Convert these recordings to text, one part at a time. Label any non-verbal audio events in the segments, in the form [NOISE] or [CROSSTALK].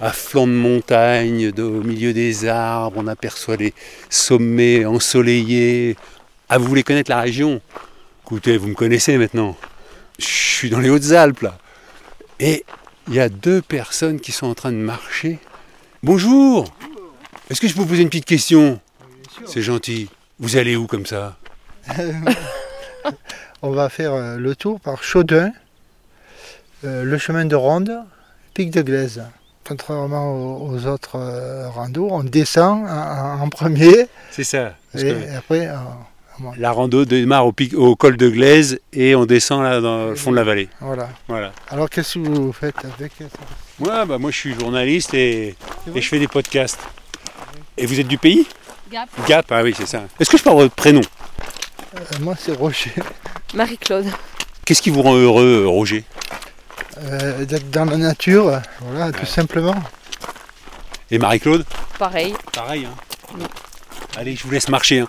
à flanc de montagne, de- au milieu des arbres, on aperçoit les sommets ensoleillés. Ah, vous voulez connaître la région? Écoutez, vous me connaissez maintenant. Je suis dans les Hautes-Alpes là. Et il y a deux personnes qui sont en train de marcher. Bonjour Est-ce que je peux vous poser une petite question? C'est gentil. Vous allez où comme ça? [LAUGHS] On va faire euh, le tour par Chaudun, euh, le chemin de Ronde, Pic de Glaise. Contrairement aux, aux autres euh, randos, on descend en, en premier C'est ça. parce et que après euh, on la rando démarre au, pic- au col de Glaise et on descend là dans le fond de la vallée. Voilà. Voilà. Alors qu'est-ce que vous faites avec Ouais, bah moi je suis journaliste et, et je fais des podcasts. Et vous êtes du pays? Gap. Gap, ah oui, c'est ça. Est-ce que je parle votre prénom? Euh, Moi c'est Roger. Marie-Claude. Qu'est-ce qui vous rend heureux, Roger? Euh, D'être dans la nature, voilà, tout simplement. Et Marie-Claude? Pareil. Pareil. Hein. Allez, je vous laisse marcher. hein.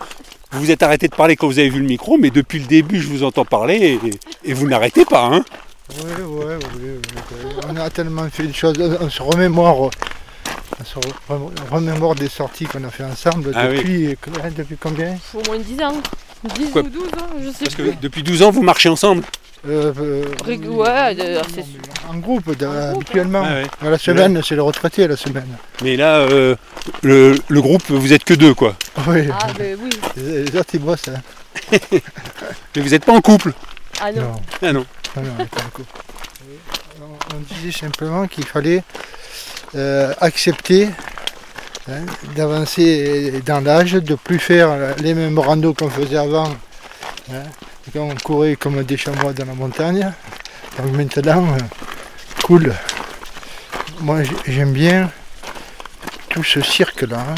Vous vous êtes arrêté de parler quand vous avez vu le micro, mais depuis le début, je vous entends parler et, et vous n'arrêtez pas. Hein. Oui, oui, oui. On a tellement fait de choses, on se remémore, on se re- remémore des sorties qu'on a fait ensemble Ah oui. depuis, depuis combien? Au moins 10 ans. 10 Quoi ou 12 ans, je sais Parce plus. que depuis 12 ans, vous marchez ensemble. Euh, euh, ouais, de- mais En groupe, de- En groupe, hein. habituellement. Ah ouais. À La semaine, c'est le retraité la semaine. Mais là, euh, le, le groupe, vous êtes que deux, quoi. Oui, Ah, ben oui. les les autres ils bossent. hein. [LAUGHS] Mais vous n'êtes pas en couple. Ah non. Non, Ah non. non, non, on pas en couple. On- On disait simplement qu'il fallait euh, accepter hein, d'avancer dans l'âge, de plus faire les mêmes randos qu'on faisait avant. Quand on courait comme des chamois dans la montagne. Donc maintenant, cool. Moi j'ai- j'aime bien tout ce cirque-là. hein.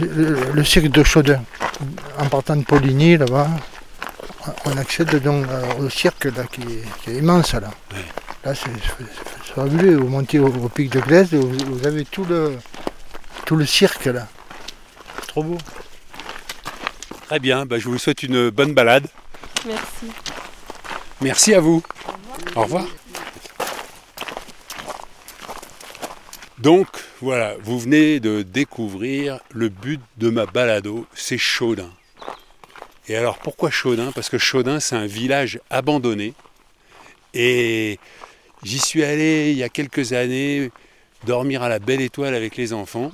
Le, le cirque de Chaudun. En partant de Poligny là-bas, on accède donc euh, au cirque là, qui, est, qui est immense là. Là c'est fabuleux. Vous montez au, au pic de Glaise, vous, vous avez tout le, tout le cirque là. Trop beau. Très bien, bah, je vous souhaite une bonne balade. Merci. Merci à vous. Au revoir. Donc voilà, vous venez de découvrir le but de ma balado, c'est Chaudin. Et alors pourquoi Chaudin Parce que Chaudin c'est un village abandonné. Et j'y suis allé il y a quelques années dormir à la belle étoile avec les enfants.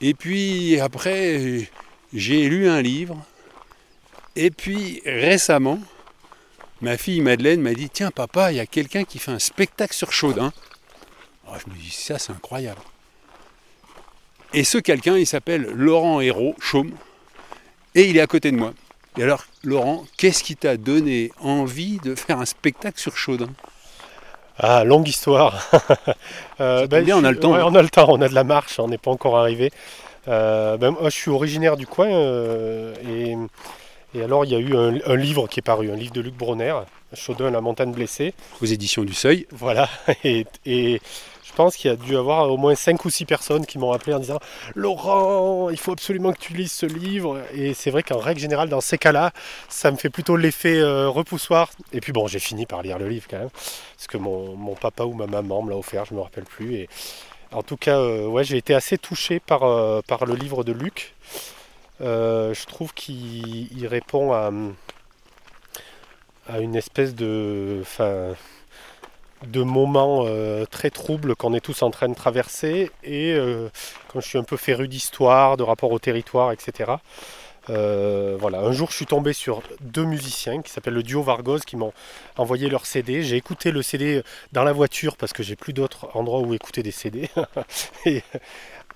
Et puis après j'ai lu un livre. Et puis récemment, ma fille Madeleine m'a dit Tiens, papa, il y a quelqu'un qui fait un spectacle sur Chaudin. Ah, je me dis Ça, c'est incroyable. Et ce quelqu'un, il s'appelle Laurent Hérault, Chaume, et il est à côté de moi. Et alors, Laurent, qu'est-ce qui t'a donné envie de faire un spectacle sur Chaudin? Ah, longue histoire. [LAUGHS] Euh, tombe bien, on a le temps, ouais, hein. on a le temps, on a de la marche, on n'est pas encore arrivé. Euh, ben, moi, je suis originaire du coin euh, et, et alors il y a eu un, un livre qui est paru, un livre de Luc Bronner, Chaudin, la montagne blessée. Aux éditions du Seuil. Voilà. [LAUGHS] Et, et je pense qu'il y a dû avoir au moins 5 ou 6 personnes qui m'ont appelé en disant Laurent, il faut absolument que tu lises ce livre. Et c'est vrai qu'en règle générale, dans ces cas-là, ça me fait plutôt l'effet euh, repoussoir. Et puis bon, j'ai fini par lire le livre quand même. Parce que mon, mon papa ou ma maman me l'a offert, je ne me rappelle plus. Et en tout cas, euh, ouais, j'ai été assez touché par, euh, par le livre de Luc. Euh, je trouve qu'il il répond à, une espèce de. Moments euh, très troubles qu'on est tous en train de traverser et euh, quand je suis un peu féru d'histoire, de rapport au territoire, etc. euh, voilà, un jour je suis tombé sur deux musiciens qui s'appellent le duo Vargos qui m'ont envoyé leur CD. J'ai écouté le CD dans la voiture parce que j'ai plus d'autres endroits où écouter des CD. [LAUGHS] et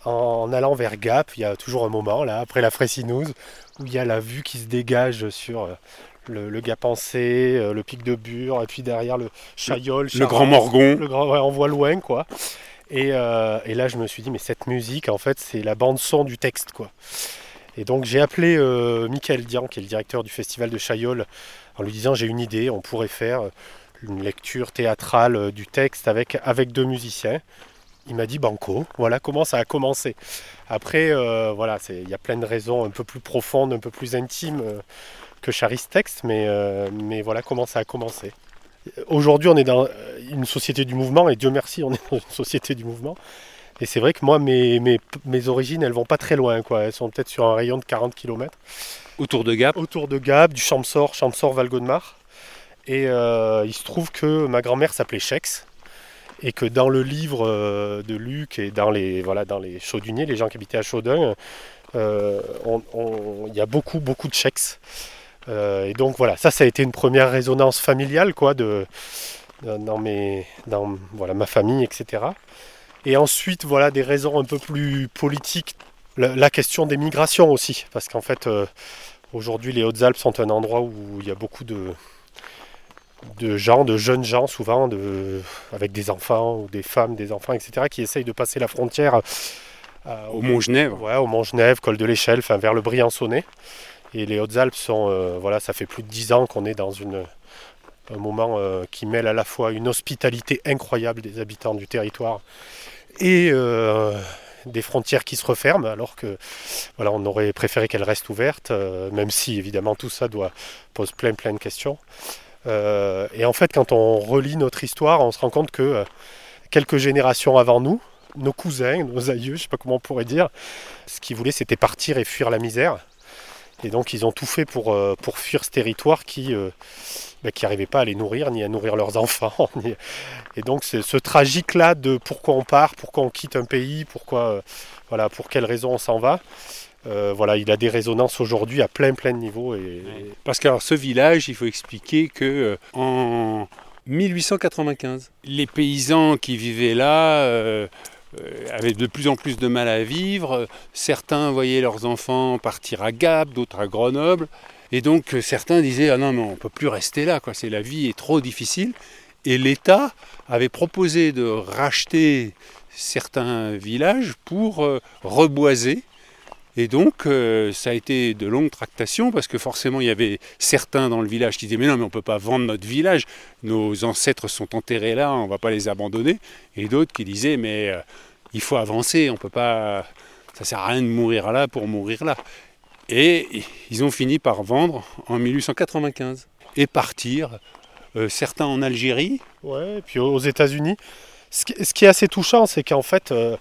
en allant vers Gap, il y a toujours un moment, là, après la Fressinouse, où il y a la vue qui se dégage sur euh, le, le Gap en C, euh, le pic de Bure, et puis derrière le Chaillol. Le Grand Morgon. le grand, ouais, on voit loin, quoi. Et, euh, et là, je me suis dit, mais cette musique, en fait, c'est la bande-son du texte, quoi. Et donc, j'ai appelé euh, Michael Dian, qui est le directeur du festival de Chaillol, en lui disant, j'ai une idée, on pourrait faire une lecture théâtrale euh, du texte avec, avec deux musiciens. Il m'a dit banco, voilà comment ça a commencé. Après, euh, voilà, il y a plein de raisons un peu plus profondes, un peu plus intimes euh, que Charis Texte, mais, euh, mais voilà comment ça a commencé. Aujourd'hui, on est dans euh, une société du mouvement, et Dieu merci, on est dans une société du mouvement. Et c'est vrai que moi, mes, mes, mes origines, elles vont pas très loin, quoi. Elles sont peut-être sur un rayon de 40 km Autour de Gap. autour de Gap, du Champsor, Champsor Valgodemar. Et euh, il se trouve que ma grand-mère s'appelait Chex. Et que dans le livre euh, de Luc et dans les, voilà, dans les Chauduniers, les gens qui habitaient à Chaudun, euh, il y a beaucoup, beaucoup de Chex. Euh, et donc voilà, ça, ça a été une première résonance familiale quoi, de, dans, mes, dans voilà, ma famille, etc. Et ensuite, voilà, des raisons un peu plus politiques. La, la question des migrations aussi. Parce qu'en fait, euh, Aujourd'hui, les Hautes-Alpes sont un endroit où il y a beaucoup de, de gens, de jeunes gens souvent, de, avec des enfants ou des femmes, des enfants, etc., qui essayent de passer la frontière euh, Au Mont-Genèvre. Ouais, au Mont-Genèvre, col de l'Échelle, enfin vers le Briançonnais. Et les Hautes-Alpes sont, euh, voilà, ça fait plus de dix ans qu'on est dans une, un moment euh, qui mêle à la fois une hospitalité incroyable des habitants du territoire et euh, des frontières qui se referment, alors que voilà, on aurait préféré qu'elles restent ouvertes, euh, même si évidemment tout ça doit pose plein plein de questions. Et en fait, quand on relit notre histoire, on se rend compte que quelques générations avant nous, nos cousins, nos aïeux, je sais pas comment on pourrait dire, ce qu'ils voulaient, c'était partir et fuir la misère. Et donc, ils ont tout fait pour, pour fuir ce territoire qui bah, qui n'arrivaient pas à les nourrir, ni à nourrir leurs enfants. [LAUGHS] Et donc, c'est ce tragique-là de pourquoi on part, pourquoi on quitte un pays, pourquoi, euh, voilà, pour quelles raisons on s'en va. euh, voilà, il a des résonances aujourd'hui à plein plein de niveaux. Et, Parce que ce village, il faut expliquer que euh, en 1895, les paysans qui vivaient là avaient de plus en plus de mal à vivre. Certains voyaient leurs enfants partir à Gap, d'autres à Grenoble. Et donc euh, certains disaient ah non mais on peut plus rester là quoi, c'est la vie est trop difficile. Et l'État avait proposé de racheter certains villages pour euh, reboiser et donc, euh, ça a été de longues tractations parce que forcément, il y avait certains dans le village qui disaient Mais non, mais on ne peut pas vendre notre village, nos ancêtres sont enterrés là, on ne va pas les abandonner. Et d'autres qui disaient Mais il faut avancer, on peut pas. Ça sert à rien de mourir là pour mourir là. Et ils ont fini par vendre en 1895 et partir, euh, certains en Algérie. Ouais, et puis aux États-Unis. Ce qui, est assez touchant, c'est qu'en fait, euh,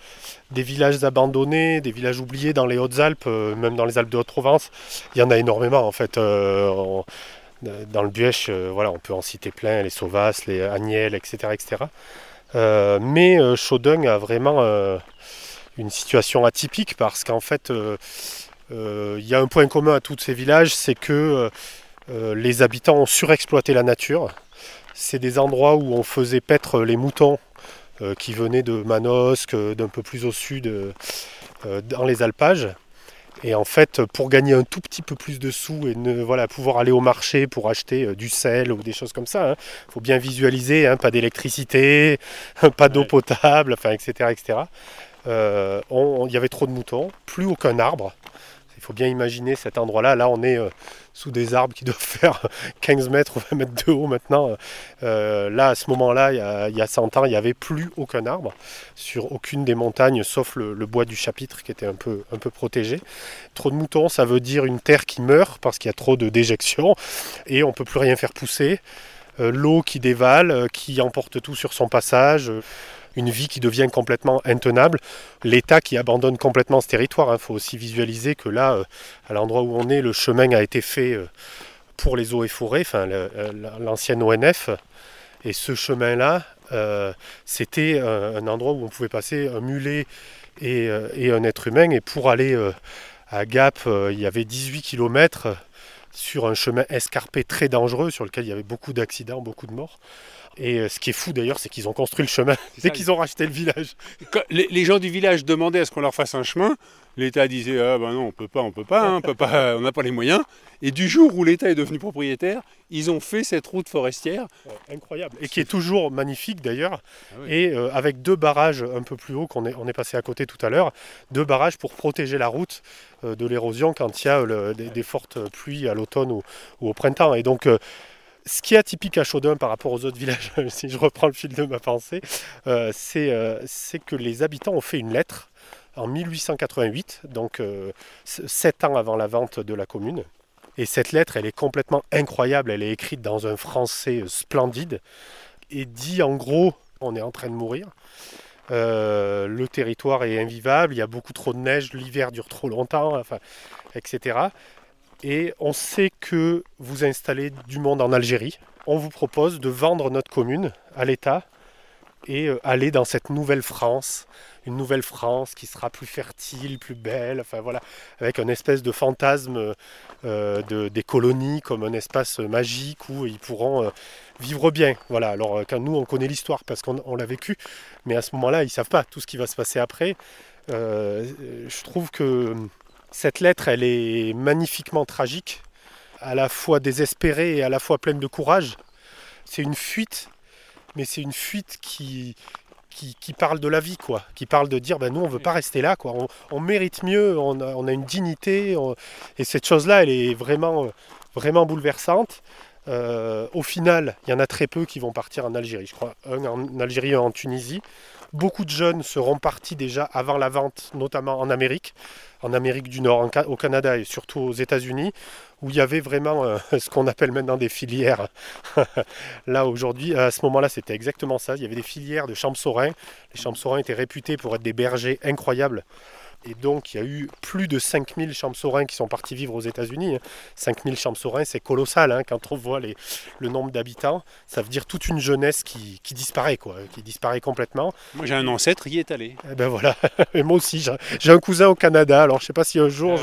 des villages abandonnés, des villages oubliés dans les Hautes-Alpes, euh, même dans les Alpes de Haute-Provence, il y en a énormément en fait. Dans le euh, voilà, on peut en citer plein, les Sauvas, les Agnelles, etc. etc. Mais Chaudun a vraiment une situation atypique parce qu'en fait, il y a un point commun à tous ces villages, c'est que euh, euh, les habitants ont surexploité la nature. C'est des endroits où on faisait paître les moutons euh, qui venaient de Manosque, euh, d'un peu plus au sud, euh, euh, dans les alpages. Et en fait, pour gagner un tout petit peu plus de sous et ne, voilà, pouvoir aller au marché pour acheter euh, du sel ou des choses comme ça, il faut bien visualiser, hein, pas d'électricité, [LAUGHS] pas d'eau potable, enfin, etc. etc. Euh, on- on- Il y avait trop de moutons, plus aucun arbre. Il faut bien imaginer cet endroit-là. Là, on est euh, sous des arbres qui [LAUGHS] doivent faire 15 mètres ou 20 mètres de haut maintenant. Euh, là, à ce moment-là, il y, a, il y a 100 ans, il n'y avait plus aucun arbre sur aucune des montagnes, sauf le, bois du chapitre qui était un peu, un protégé. Trop de moutons, ça veut dire une terre qui meurt parce qu'il y a trop de déjections et on ne peut plus rien faire pousser. Euh, L'eau qui dévale, qui emporte tout sur son passage. Une vie qui devient complètement intenable. L'État qui abandonne complètement ce territoire. Il faut aussi visualiser que là, euh, à l'endroit où on est, le chemin a été fait euh, pour les eaux et forêts, enfin euh, l'ancienne ONF. Et ce chemin-là, c'était un endroit où on pouvait passer un mulet et, et un être humain. Et pour aller à Gap, il y avait 18 km sur un chemin escarpé très dangereux sur lequel il y avait beaucoup d'accidents, beaucoup de morts. Et euh, ce qui est fou d'ailleurs, c'est qu'ils ont construit le chemin C'est dès qu'ils ont racheté le village. Quand les, gens du village demandaient à ce qu'on leur fasse un chemin. L'État disait ah ben non on peut pas on peut pas hein, on peut pas on n'a pas les moyens et du jour où l'État est devenu propriétaire ils ont fait cette route forestière Ouais, incroyable. Et qui est toujours magnifique d'ailleurs. Ah oui. Et euh, avec deux barrages un peu plus haut qu'on est, on est passé à côté tout à l'heure, deux barrages pour protéger la route euh, de l'érosion quand il y a euh, le- des, des fortes pluies à l'automne ou, ou au printemps. Et donc, euh, ce qui est atypique à Chaudun par rapport aux autres villages, [LAUGHS] si je reprends le fil de ma pensée, euh, c'est euh, que les habitants ont fait une lettre en 1888, donc euh, sept ans avant la vente de la commune. Et cette lettre, elle est complètement incroyable. Elle est écrite dans un français euh, splendide et dit en gros, on est en train de mourir. Euh, le territoire est invivable, il y a beaucoup trop de neige, l'hiver dure trop longtemps, etc. Et on sait que vous installez du monde en Algérie. On vous propose de vendre notre commune à l'État et euh, aller dans cette nouvelle France, une nouvelle France qui sera plus fertile, plus belle, enfin voilà, avec un espèce de fantasme euh, de, des colonies comme un espace magique où ils pourront euh, vivre bien. Voilà, alors quand nous on connaît l'histoire parce qu'on on l'a vécu, mais à ce moment-là ils savent pas tout ce qui va se passer après. Je trouve que cette lettre elle est magnifiquement tragique, à la fois désespérée et à la fois pleine de courage. C'est une fuite, mais c'est une fuite qui, qui, qui parle de la vie, quoi. Qui parle de dire, ben nous, on veut pas rester là, quoi. On, on mérite mieux, on a, on a une dignité. on- Et cette chose-là, elle est vraiment, vraiment bouleversante. Euh, au final, il y en a très peu qui vont partir en Algérie. Je crois un en Algérie, un en Tunisie. Beaucoup de jeunes seront partis déjà avant la vente, notamment en Amérique, en Amérique du Nord, au Canada et surtout aux États-Unis, où il y avait vraiment euh, [LAUGHS] ce qu'on appelle maintenant des filières. [LAUGHS] Là aujourd'hui, à ce moment-là, c'était exactement ça. Il y avait des filières de champsaurin. Les champsaurins étaient réputés pour être des bergers incroyables. Et donc, il y a eu plus de 5000 champsaurins qui sont partis vivre aux États-Unis. 5000 champsaurins, c'est colossal hein, quand on voit les- le nombre d'habitants. Ça veut dire toute une jeunesse qui, qui disparaît, quoi, qui disparaît complètement. moi j'ai un ancêtre qui y est allé Et ben voilà, [LAUGHS] et moi aussi, j'ai un cousin au Canada. Alors, je sais pas si un jour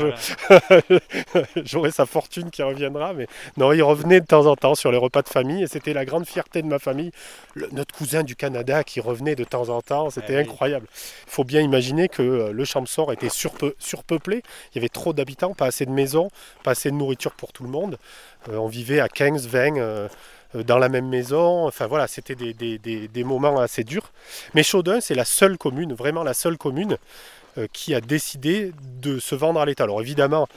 [LAUGHS] j'aurai sa fortune qui reviendra, mais non, il revenait de temps en temps sur les repas de famille et c'était la grande fierté de ma famille. Le- notre cousin du Canada qui revenait de temps en temps, c'était oui. incroyable. Il faut bien imaginer que euh, le Était surpe- surpeuplé, il y avait trop d'habitants, pas assez de maisons, pas assez de nourriture pour tout le monde. Euh, on vivait à 15, 20 euh, euh, dans la même maison, enfin voilà, c'était des, moments assez durs. Mais Chaudun, c'est la seule commune, vraiment la seule commune qui a décidé de se vendre à l'État. Alors évidemment,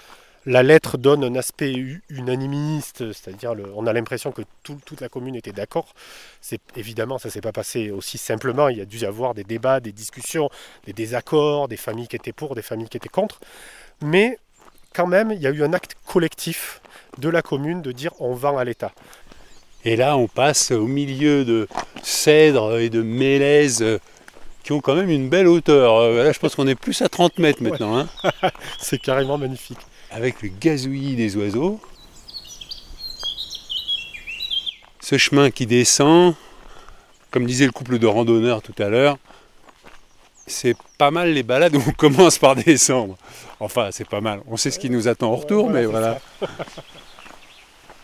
la lettre donne un aspect unanimiste, c'est-à-dire on a l'impression que tout- toute la commune était d'accord. C'est évidemment ça s'est pas passé aussi simplement. Il y a dû y avoir des débats, des discussions, des désaccords, des familles qui étaient pour, des familles qui étaient contre. Mais quand même, il y a eu un acte collectif de la commune de dire on vend à l'État. et là on passe au milieu de cèdres et de mélèzes qui ont quand même une belle hauteur Euh, là je pense qu'on est plus à 30 mètres maintenant hein, [LAUGHS] C'est carrément magnifique. Avec le gazouillis des oiseaux ce chemin qui descend comme disait le couple de randonneurs tout à l'heure c'est pas mal les balades où on [LAUGHS] commence par descendre. Enfin, c'est pas mal. On sait ce qui nous attend au retour, mais voilà.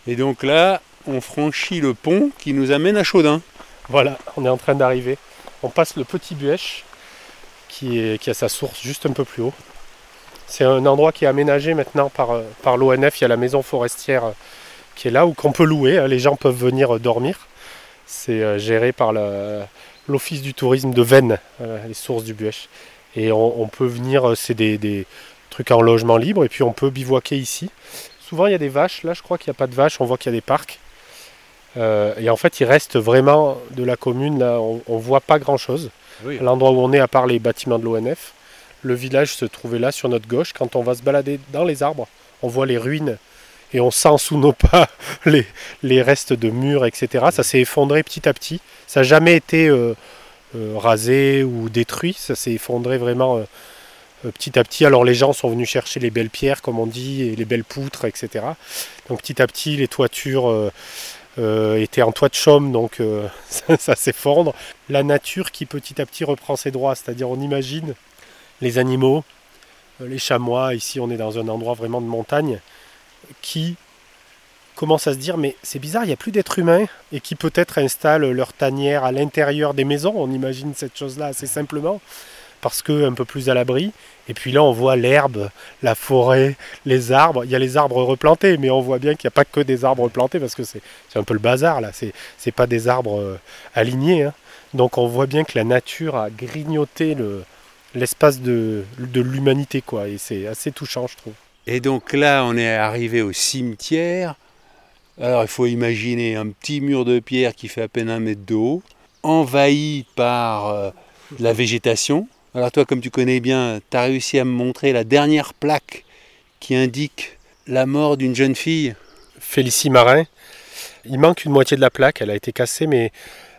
Et donc là, on franchit le pont qui nous amène à Chaudun. Voilà, on est en train d'arriver. On passe le petit Buèche qui, est, qui a sa source juste un peu plus haut. C'est un endroit qui est aménagé maintenant par, euh, par l'ONF. Il y a la maison forestière euh, qui est là où qu'on peut louer. hein. Les gens peuvent venir euh, dormir. C'est géré par l'Office du tourisme de Vennes, les sources du Buèche. Et on, on peut venir, c'est des, des trucs en logement libre, et puis on peut bivouaquer ici. Souvent il y a des vaches, là je crois qu'il n'y a pas de vaches, on voit qu'il y a des parcs. Euh, et en fait il reste vraiment de la commune, là on, on voit pas grand chose. Oui. L'endroit où on est, à part les bâtiments de l'ONF, le village se trouvait là sur notre gauche. Quand on va se balader dans les arbres, on voit les ruines et on sent sous nos pas [LAUGHS] les, restes de murs, etc. Ça s'est effondré petit à petit. Ça n'a jamais été euh, euh, rasé ou détruit. Ça s'est effondré vraiment euh, petit à petit. Alors les gens sont venus chercher les belles pierres, comme on dit, et les belles poutres, etc. Donc petit à petit, les toitures étaient en toit de chaume, donc [LAUGHS] ça s'effondre. La nature qui petit à petit reprend ses droits, c'est-à-dire on imagine les animaux, euh, les chamois, ici on est dans un endroit vraiment de montagne, qui commencent à se dire mais c'est bizarre, il n'y a plus d'êtres humains et qui peut-être installent leur tanière à l'intérieur des maisons. On imagine cette chose-là assez simplement parce que un peu plus à l'abri. Et puis là, on voit l'herbe, la forêt, les arbres. Il y a les arbres replantés, mais on voit bien qu'il n'y a pas que des arbres plantés parce que c'est c'est un peu le bazar là. C'est c'est pas des arbres euh, alignés. hein. Donc on voit bien que la nature a grignoté le l'espace de, de l'humanité quoi. Et c'est assez touchant, je trouve. Et donc là, on est arrivé au cimetière. Alors, il faut imaginer un petit mur de pierre qui fait à peine un mètre de haut, envahi par euh, la végétation. Alors toi, comme tu connais bien, tu as réussi à me montrer la dernière plaque qui indique la mort d'une jeune fille. Félicie Marin. Il manque une moitié de la plaque, elle a été cassée, mais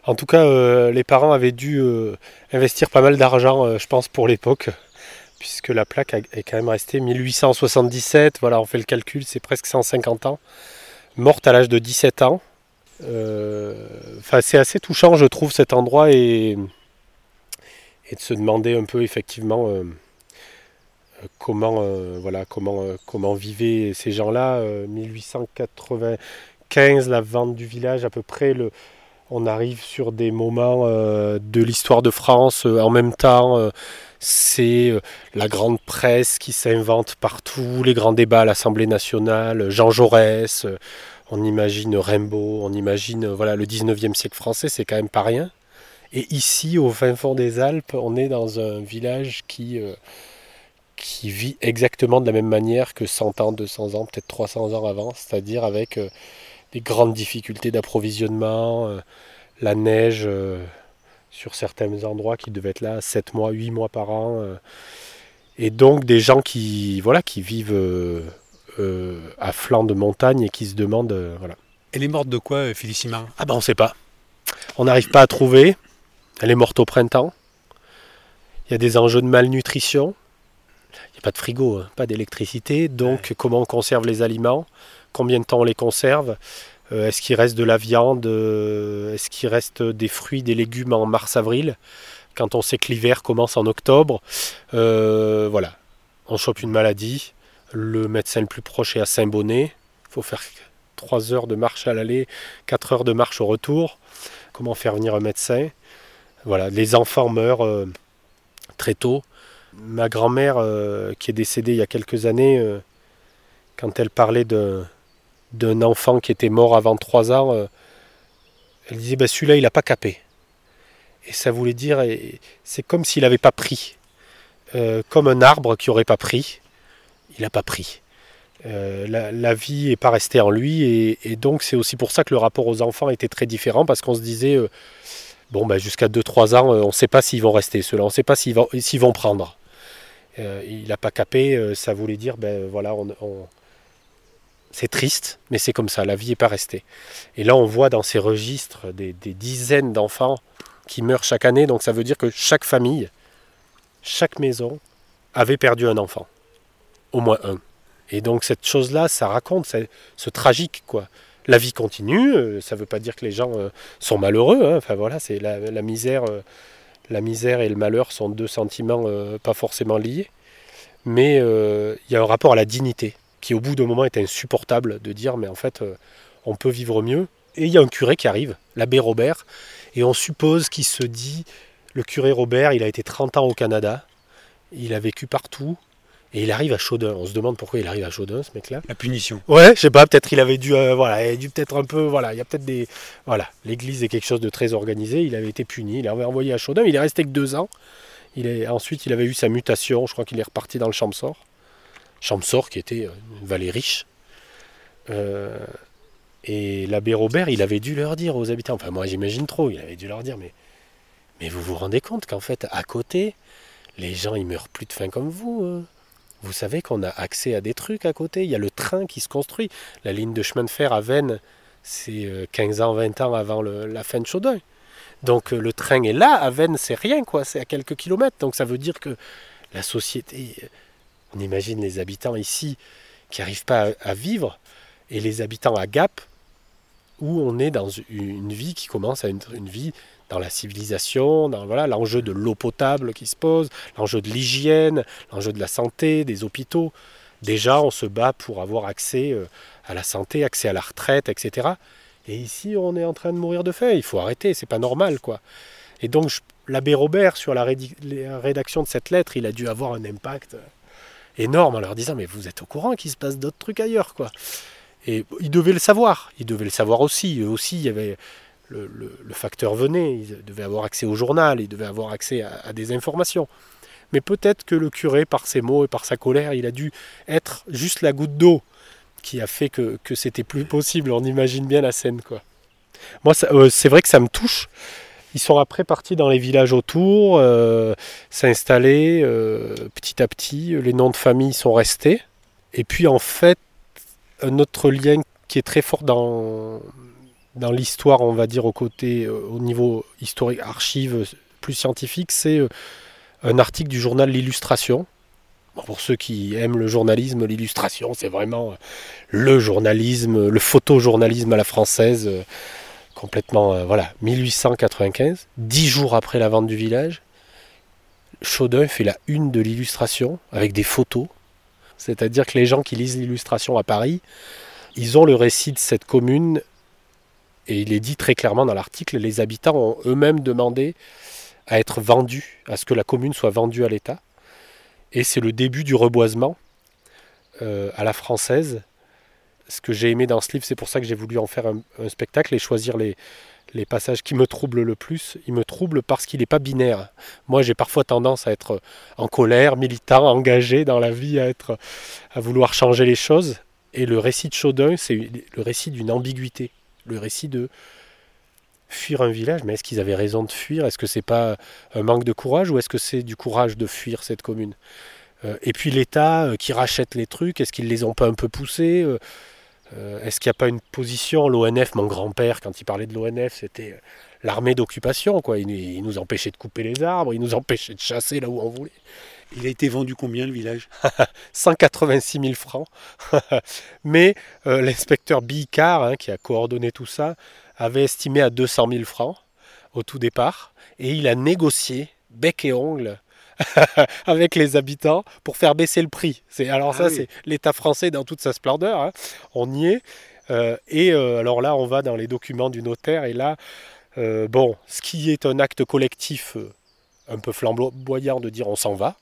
en tout cas, euh, les parents avaient dû euh, investir pas mal d'argent, euh, je pense, pour l'époque, puisque la plaque est quand même restée 1877. Voilà, on fait le calcul, c'est presque 150 ans. Morte à l'âge de 17 ans. Enfin, c'est assez touchant, je trouve, cet endroit et, de se demander un peu effectivement comment, voilà, comment, comment vivaient ces gens-là. euh, 1895, la vente du village, à peu près, le, on arrive sur des moments euh, de l'histoire de France. euh, en même temps, euh, c'est la grande presse qui s'invente partout, les grands débats à l'Assemblée nationale, Jean Jaurès, on imagine Rimbaud, on imagine voilà, le 19e siècle français, c'est quand même pas rien. Et ici, au fin fond des Alpes, on est dans un village qui, qui vit exactement de la même manière que 100 ans, 200 ans, peut-être 300 ans avant, c'est-à-dire avec des grandes difficultés d'approvisionnement, euh, la neige euh, sur certains endroits qui devaient être là 7 mois, 8 mois par an. euh, et donc des gens qui, voilà, qui vivent à flanc de montagne et qui se demandent... voilà. Elle est morte de quoi, Félicima Ah ben on sait pas. On n'arrive pas à trouver. Elle est morte au printemps. Il y a des enjeux de malnutrition. Il n'y a pas de frigo, hein, pas d'électricité. Donc comment on conserve les aliments? Combien de temps on les conserve Euh, Est-ce qu'il reste de la viande Euh, Est-ce qu'il reste des fruits, des légumes en mars-avril Quand on sait que l'hiver commence en octobre. Euh, voilà. On chope une maladie. Le médecin le plus proche est à Saint-Bonnet. Il faut faire 3 heures de marche à l'aller, 4 heures de marche au retour. Comment faire venir un médecin? Voilà, les enfants meurent très tôt. Ma grand-mère, qui est décédée il y a quelques années, quand elle parlait de- d'un enfant qui était mort avant 3 ans, euh, elle disait ben, celui-là, il n'a pas capé. Et ça voulait dire, c'est comme s'il n'avait pas pris. Euh, comme un arbre qui n'aurait pas pris, il n'a pas pris. Euh, la, vie n'est pas restée en lui et, donc c'est aussi pour ça que le rapport aux enfants était très différent parce qu'on se disait bon ben jusqu'à 2-3 ans on ne sait pas s'ils vont rester ceux-là, on ne sait pas s'ils vont, vont prendre. Il n'a pas capé, ça voulait dire ben voilà on- c'est triste mais c'est comme ça, la vie n'est pas restée. Et là on voit dans ces registres des, dizaines d'enfants qui meurent chaque année donc ça veut dire que chaque famille, chaque maison avait perdu un enfant, au moins un. Et donc cette chose-là, ça raconte ce tragique, quoi. La vie continue, euh, ça ne veut pas dire que les gens euh, sont malheureux. hein. Enfin voilà, c'est la, misère, euh, la misère et le malheur sont deux sentiments pas forcément liés, mais il y a un rapport à la dignité qui, au bout d'un moment, est insupportable de dire, mais en fait, euh, on peut vivre mieux. Et il y a un curé qui arrive, l'abbé Robert, et on suppose qu'il se dit, le curé Robert, il a été 30 ans au Canada, il a vécu partout, et il arrive à Chaudun. On se demande pourquoi il arrive à Chaudun, ce mec-là. La punition. Ouais, je sais pas, peut-être il avait dû, euh, voilà, il a dû peut-être un peu, voilà, il y a peut-être des, voilà, l'église est quelque chose de très organisé, il avait été puni, il avait envoyé à Chaudun, il est resté que deux ans, il est, ensuite il avait eu sa mutation, je crois qu'il est reparti dans le Champsor, Champsor qui était euh, une vallée riche, Euh, et l'abbé Robert, il avait dû leur dire aux habitants, enfin moi j'imagine trop, il avait dû leur dire, mais, vous vous rendez compte qu'en fait, à côté, les gens ils meurent plus de faim comme vous, euh. Vous savez qu'on a accès à des trucs à côté. Il y a le train qui se construit. La ligne de chemin de fer à Vennes, c'est euh, 15 ans, 20 ans avant la fin de Chaudun. Donc le train est là. À Vennes, c'est rien, quoi. C'est à quelques kilomètres. Donc ça veut dire que la société. On imagine les habitants ici qui n'arrivent pas à, vivre et les habitants à Gap où on est dans une vie qui commence à être une vie dans la civilisation, dans voilà l'enjeu de l'eau potable qui se pose, l'enjeu de l'hygiène, l'enjeu de la santé, des hôpitaux. Déjà, on se bat pour avoir accès euh, à la santé, accès à la retraite, etc. Et ici, on est en train de mourir de faim. Il faut arrêter, c'est pas normal, quoi. Et donc, l'abbé Robert, sur la rédaction de cette lettre, il a dû avoir un impact euh, énorme en leur disant Mais vous êtes au courant qu'il se passe d'autres trucs ailleurs, quoi. Et ils devaient le savoir. Ils devaient le savoir aussi. Eux aussi, il y avait le, facteur venait. Ils devaient avoir accès au journal. Ils devaient avoir accès à, des informations. Mais peut-être que le curé, par ses mots et par sa colère, il a dû être juste la goutte d'eau qui a fait que, que c'était plus possible. On imagine bien la scène, quoi. Moi, euh, c'est vrai que ça me touche. Ils sont après partis dans les villages autour, euh, s'installer euh, petit à petit. Les noms de famille sont restés. Et puis, en fait, un autre lien qui est très fort dans, dans l'histoire, on va dire, au côté, euh, au niveau historique, archive euh, plus scientifique, c'est euh, un article du journal L'Illustration. Pour ceux qui aiment le journalisme, l'illustration, c'est vraiment le journalisme, le photojournalisme à la française, complètement, euh, voilà, 1895, dix jours après la vente du village. Chaudin fait la une de l'illustration avec des photos. C'est-à-dire que les gens qui lisent l'illustration à Paris, ils ont le récit de cette commune, et il est dit très clairement dans l'article, les habitants ont eux-mêmes demandé à être vendus, à ce que la commune soit vendue à l'État. Et c'est le début du reboisement euh, à la française. Ce que j'ai aimé dans ce livre, c'est pour ça que j'ai voulu en faire un, spectacle et choisir les, passages qui me troublent le plus. Il me trouble parce qu'il n'est pas binaire. Moi, j'ai parfois tendance à être en colère, militant, engagé dans la vie, à, vouloir changer les choses. Et le récit de Chaudin, c'est le récit d'une ambiguïté. Le récit de fuir un village, mais est-ce qu'ils avaient raison de fuir? Est-ce que c'est pas un manque de courage ou est-ce que c'est du courage de fuir cette commune? Euh, Et puis l'État euh, qui rachète les trucs, est-ce qu'ils les ont pas un peu poussés? Euh, Est-ce qu'il n'y a pas une position? L'ONF, mon grand-père, quand il parlait de l'ONF, c'était euh, l'armée d'occupation, quoi. Il, nous- il nous empêchait de couper les arbres, il nous empêchait de chasser là où on voulait. Il a été vendu combien le village? [LAUGHS] 186 000 francs. [LAUGHS] Mais euh, l'inspecteur Bicard, hein, qui a coordonné tout ça, avait estimé à 200 000 francs au tout départ. Et il a négocié bec et ongle [LAUGHS] avec les habitants pour faire baisser le prix. C'est, alors ça, Ah oui. c'est l'État français dans toute sa splendeur. hein. On y est. Euh, et euh, alors là, on va dans les documents du notaire. Et là, euh, bon, ce qui est un acte collectif un peu flamboyant de dire on s'en va.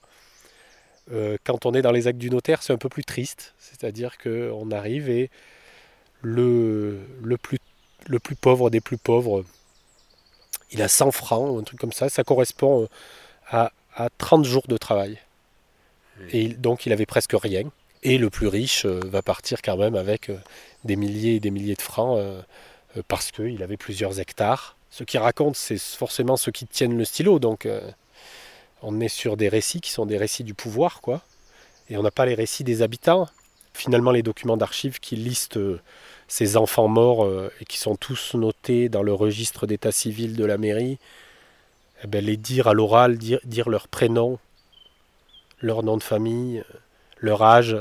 Quand on est dans les actes du notaire, c'est un peu plus triste. C'est-à-dire qu'on arrive et le, le, plus, le plus pauvre des plus pauvres, il a 100 francs, ou un truc comme ça. Ça correspond à, à 30 jours de travail. Et donc il avait presque rien. Et le plus riche euh, va partir quand même avec euh, des milliers et des milliers de francs euh, parce qu'il avait plusieurs hectares. Ce qui raconte, c'est forcément ceux qui tiennent le stylo. Donc on est sur des récits qui sont des récits du pouvoir, quoi. Et on n'a pas les récits des habitants. Finalement, les documents d'archives qui listent ces enfants morts et qui sont tous notés dans le registre d'état civil de la mairie, eh ben, les dire à l'oral, dire, dire leur prénom, leur nom de famille, leur âge,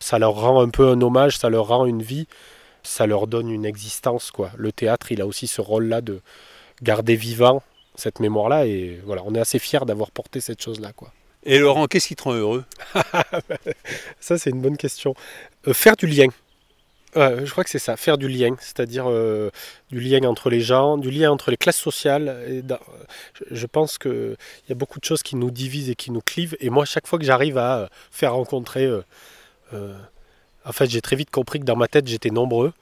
ça leur rend un peu un hommage, ça leur rend une vie, ça leur donne une existence, quoi. Le théâtre, il a aussi ce rôle-là de garder vivant cette mémoire-là, et voilà, on est assez fiers d'avoir porté cette chose-là, quoi. Et Laurent, qu'est-ce qui te rend heureux? [LAUGHS] Ça, c'est une bonne question. Euh, faire du lien. Je crois que c'est ça, faire du lien, c'est-à-dire euh, du lien entre les gens, du lien entre les classes sociales. Je, pense qu'il y a beaucoup de choses qui nous divisent et qui nous clivent. Et moi, chaque fois que j'arrive à euh, faire rencontrer... euh, en fait, j'ai très vite compris que dans ma tête, j'étais nombreux.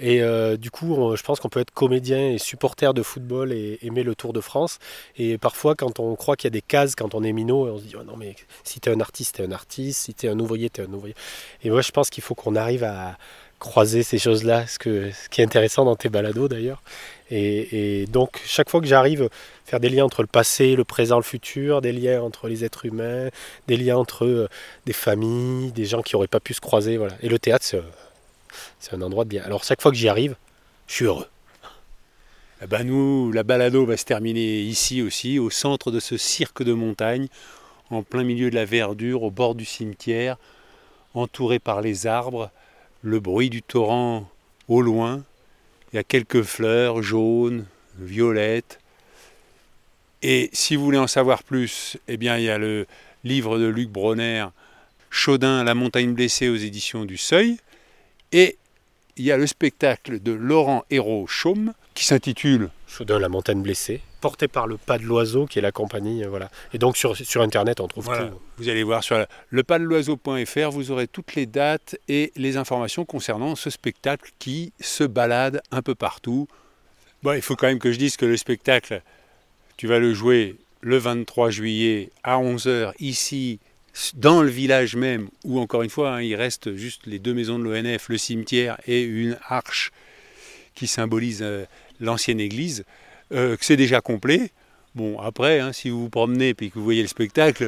Et du coup, je pense qu'on peut être comédien et supporter de football et aimer le Tour de France. Et parfois, quand on croit qu'il y a des cases, quand on est minot, on se dit oh non, mais si t'es un artiste, t'es un artiste. Si t'es un ouvrier, t'es un ouvrier. Et moi, je pense qu'il faut qu'on arrive à croiser ces choses-là, ce, qui est intéressant dans tes balados d'ailleurs. Et, donc, chaque fois que j'arrive faire des liens entre le passé, le présent, le futur, des liens entre les êtres humains, des liens entre euh, des familles, des gens qui n'auraient pas pu se croiser, voilà. Et le théâtre, c'est, c'est un endroit de bien. Alors, chaque fois que j'y arrive, je suis heureux. Eh ben nous, la balado va se terminer ici aussi, au centre de ce cirque de montagne, en plein milieu de la verdure, au bord du cimetière, entouré par les arbres, le bruit du torrent au loin. Il y a quelques fleurs jaunes, violettes. Et si vous voulez en savoir plus, eh bien il y a le livre de Luc Bronner, Chaudin, La montagne blessée aux éditions du Seuil. Et il y a le spectacle de Laurent Hérault Chaume qui s'intitule Chaudin, la montagne blessée, porté par le pas de l'oiseau, qui est la compagnie. euh, voilà. Et donc sur, sur Internet, on trouve Voilà. tout. Vous allez voir sur lepaddeloiseau.fr, vous aurez toutes les dates et les informations concernant ce spectacle qui se balade un peu partout. Bon, il faut quand même que je dise que le spectacle, tu vas le jouer le 23 juillet à 11h ici, dans le village même, où encore une fois, hein, il reste juste les deux maisons de l'ONF, le cimetière et une arche qui symbolise euh, l'ancienne église, euh, que c'est déjà complet. Bon, après, hein, si vous vous promenez et que vous voyez le spectacle,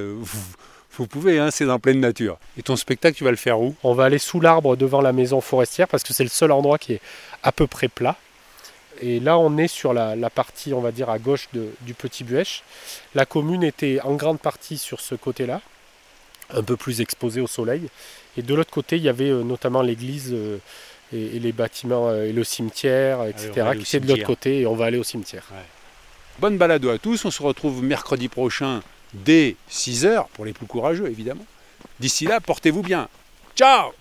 vous, pouvez, hein, c'est en pleine nature. Et ton spectacle, tu vas le faire où? On va aller sous l'arbre devant la maison forestière parce que c'est le seul endroit qui est à peu près plat. Et là, on est sur la, partie, on va dire, à gauche du Petit Buèche. La commune était en grande partie sur ce côté-là, un peu plus exposée au soleil. Et de l'autre côté, il y avait euh, notamment l'église euh, et, et les bâtiments euh, et le cimetière, etc., aller au qui étaient de l'autre côté. Et on va aller au cimetière. Bonne balade à tous, on se retrouve mercredi prochain dès 6h, pour les plus courageux évidemment. D'ici là, portez-vous bien. Ciao